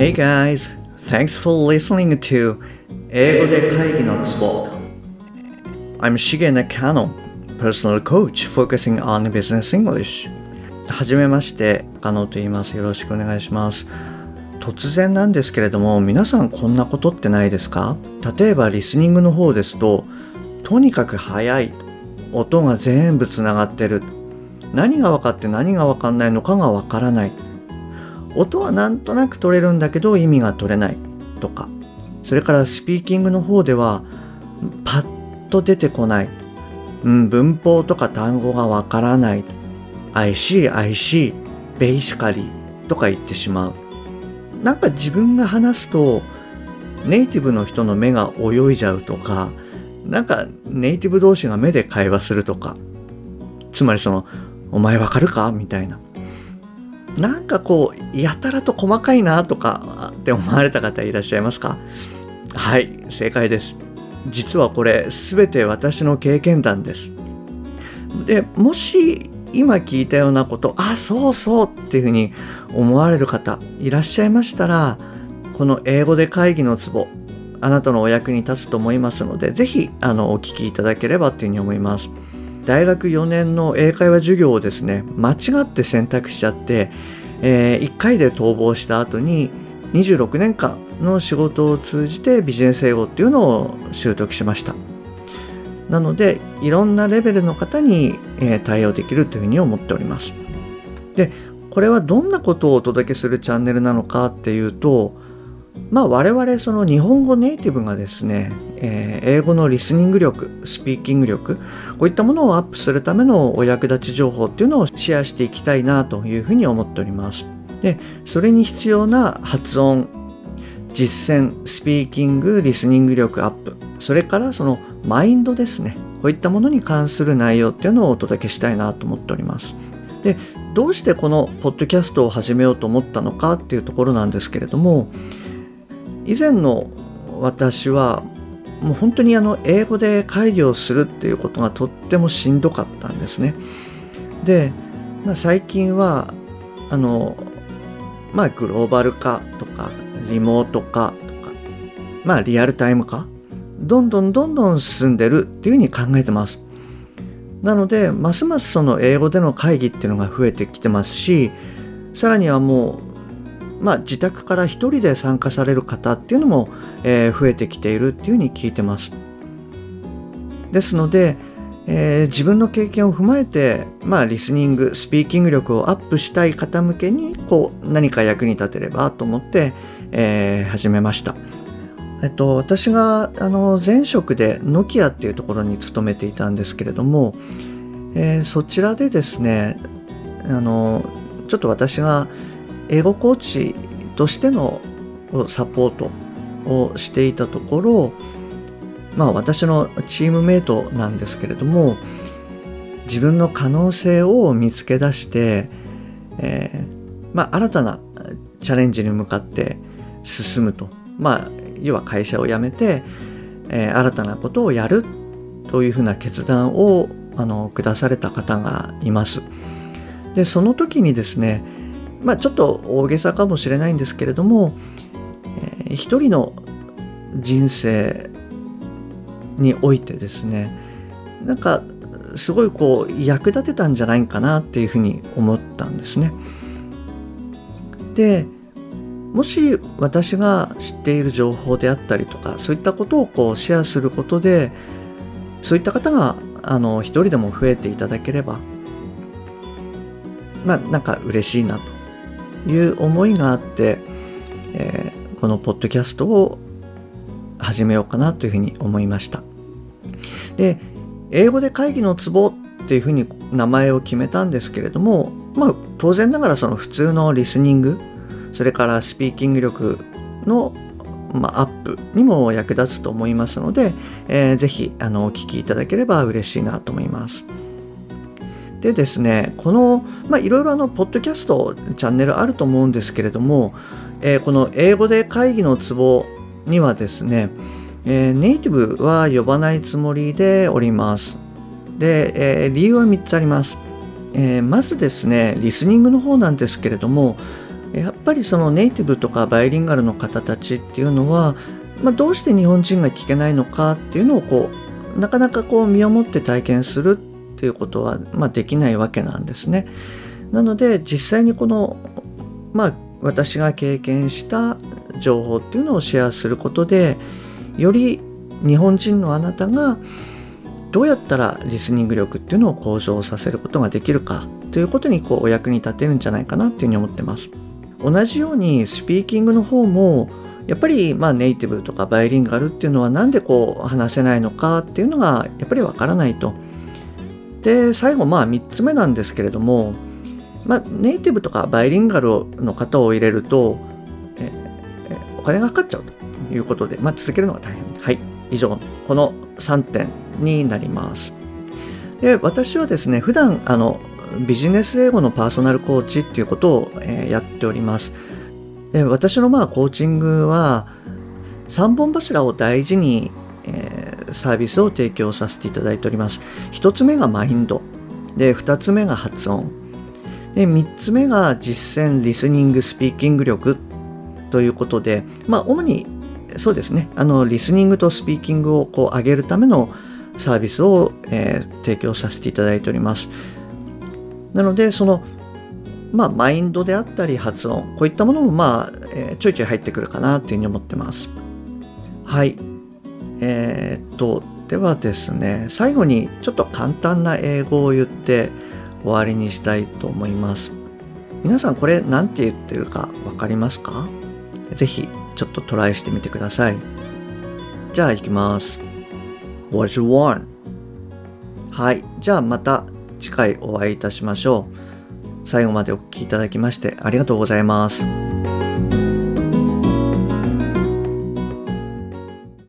Hey guys, thanks for listening to 英語で会議のツボ I'm Shige Nakano, personal coach focusing on business English はじめまして、カノと言います。よろしくお願いします。突然なんですけれども、皆さんこんなことってないですか？例えばリスニングの方ですと、とにかく早い。音が全部つながってる。何が分かって何が分かんないのかが分からない。音はなんとなく取れるんだけど意味が取れないとか。それからスピーキングの方ではパッと出てこない。うん、文法とか単語がわからない。I see, I see, basically とか言ってしまう。なんか自分が話すとネイティブの人の目が泳いじゃうとか、なんかネイティブ同士が目で会話するとか、つまりその、お前わかるか？みたいな。なんかこう、やたらと細かいなとかって思われた方いらっしゃいますか？はい、正解です。実はこれ、すべて私の経験談です。で、もし今聞いたようなこと、あ、そうそうっていうふうに思われる方いらっしゃいましたら、この英語で会議のツボ、あなたのお役に立つと思いますので、ぜひあのお聞きいただければというふうに思います。大学4年の英会話授業をですね、間違って選択しちゃって、え1回で逃亡した後に26年間の仕事を通じてビジネス英語っていうのを習得しました。なので、いろんなレベルの方に、えー対応できるというふうに思っております。で、これはどんなことをお届けするチャンネルなのかっていうと、まあ我々その日本語ネイティブがですね、えー英語のリスニング力、スピーキング力、こういったものをアップするためのお役立ち情報っていうのをシェアしていきたいなというふうに思っております。で、それに必要な発音、実践、スピーキング、リスニング力アップ、それからそのマインドですね。こういったものに関する内容っていうのをお届けしたいなと思っております。で、どうしてこのポッドキャストを始めようと思ったのかっていうところなんですけれども、以前の私はもう本当にあの英語で会議をするっていうことがとってもしんどかったんですね。で、まあ、最近はあのまあグローバル化とかリモート化とかまあリアルタイム化どんどんどんどん進んでるっていうふうに考えてます。なのでますますその英語での会議っていうのが増えてきてますしさらにはもうまあ自宅から一人で参加される方っていうのも、えー増えてきているっていうふうに聞いてます。ですので、えー自分の経験を踏まえて、まあ、リスニング、スピーキング力をアップしたい方向けにこう何か役に立てればと思って、えー始めました。えっと、私があの前職でノキアっていうところに勤めていたんですけれども、えーそちらでですねあのちょっと私が英語コーチとしてのサポートをしていたところまあ私のチームメイトなんですけれども自分の可能性を見つけ出して、えーまあ、新たなチャレンジに向かって進むとまあ要は会社を辞めて、えー新たなことをやるというふうな決断をあの下された方がいます。でその時にですねまあちょっと大げさかもしれないんですけれども、えー一人の人生においてですねなんかすごいこう役立てたんじゃないかなっていうふうに思ったんですね。でもし私が知っている情報であったりとかそういったことをこうシェアすることでそういった方があの一人でも増えていただければまあなんか嬉しいなという思いがあって、えーこのポッドキャストを始めようかなというふうに思いました。で英語で会議のツボっていうふうに名前を決めたんですけれどもまあ当然ながらその普通のリスニングそれからスピーキング力の、まあ、アップにも役立つと思いますので、えーぜひあのお聞きいただければ嬉しいなと思います。でですね、この、いろいろ、ポッドキャスト、チャンネルあると思うんですけれども、えーこの英語で会議のツボにはですね、えーネイティブは呼ばないつもりでおります。で、えー理由は3つあります。えーまずですね、リスニングの方なんですけれども、やっぱりそのネイティブとかバイリンガルの方たちっていうのは、まあ、どうして日本人が聞けないのかっていうのをこうなかなかこう身をもって体験するっていうことは、まあ、できないわけなんですね。なので実際にこのまあ私が経験した情報っていうのをシェアすることでより日本人のあなたがどうやったらリスニング力っていうのを向上させることができるかということにこうお役に立てるんじゃないかなっていうふうに思ってます。同じようにスピーキングの方もやっぱりまあネイティブとかバイリンガルっていうのは何でこう話せないのかっていうのがやっぱりわからないと。で最後まあ3つ目なんですけれども、まあ、ネイティブとかバイリンガルの方を入れるとえお金がかかっちゃうということで、まあ、続けるのが大変。はい以上この3点になります。で私はですね普段あのビジネス英語のパーソナルコーチっていうことを、え、やっております。で私のまあコーチングは3本柱を大事に、えー、サービスを提供させていただいております。1つ目がマインド。で、2つ目が発音。で、3つ目が実践リスニングスピーキング力ということで、まあ主にそうですね、あのリスニングとスピーキングをこう上げるためのサービスを、えー、提供させていただいております。なので、その、まあ、マインドであったり発音、こういったものも、まあ、えー、ちょいちょい入ってくるかなというふうに思ってます。はい。えー、っと、ではですね、最後にちょっと簡単な英語を言って終わりにしたいと思います。皆さんこれ何て言ってるか分かりますか？ぜひちょっとトライしてみてください。じゃあ行きます。What you want? はい。じゃあまた次回お会いいたしましょう。最後までお聴きいただきましてありがとうございます。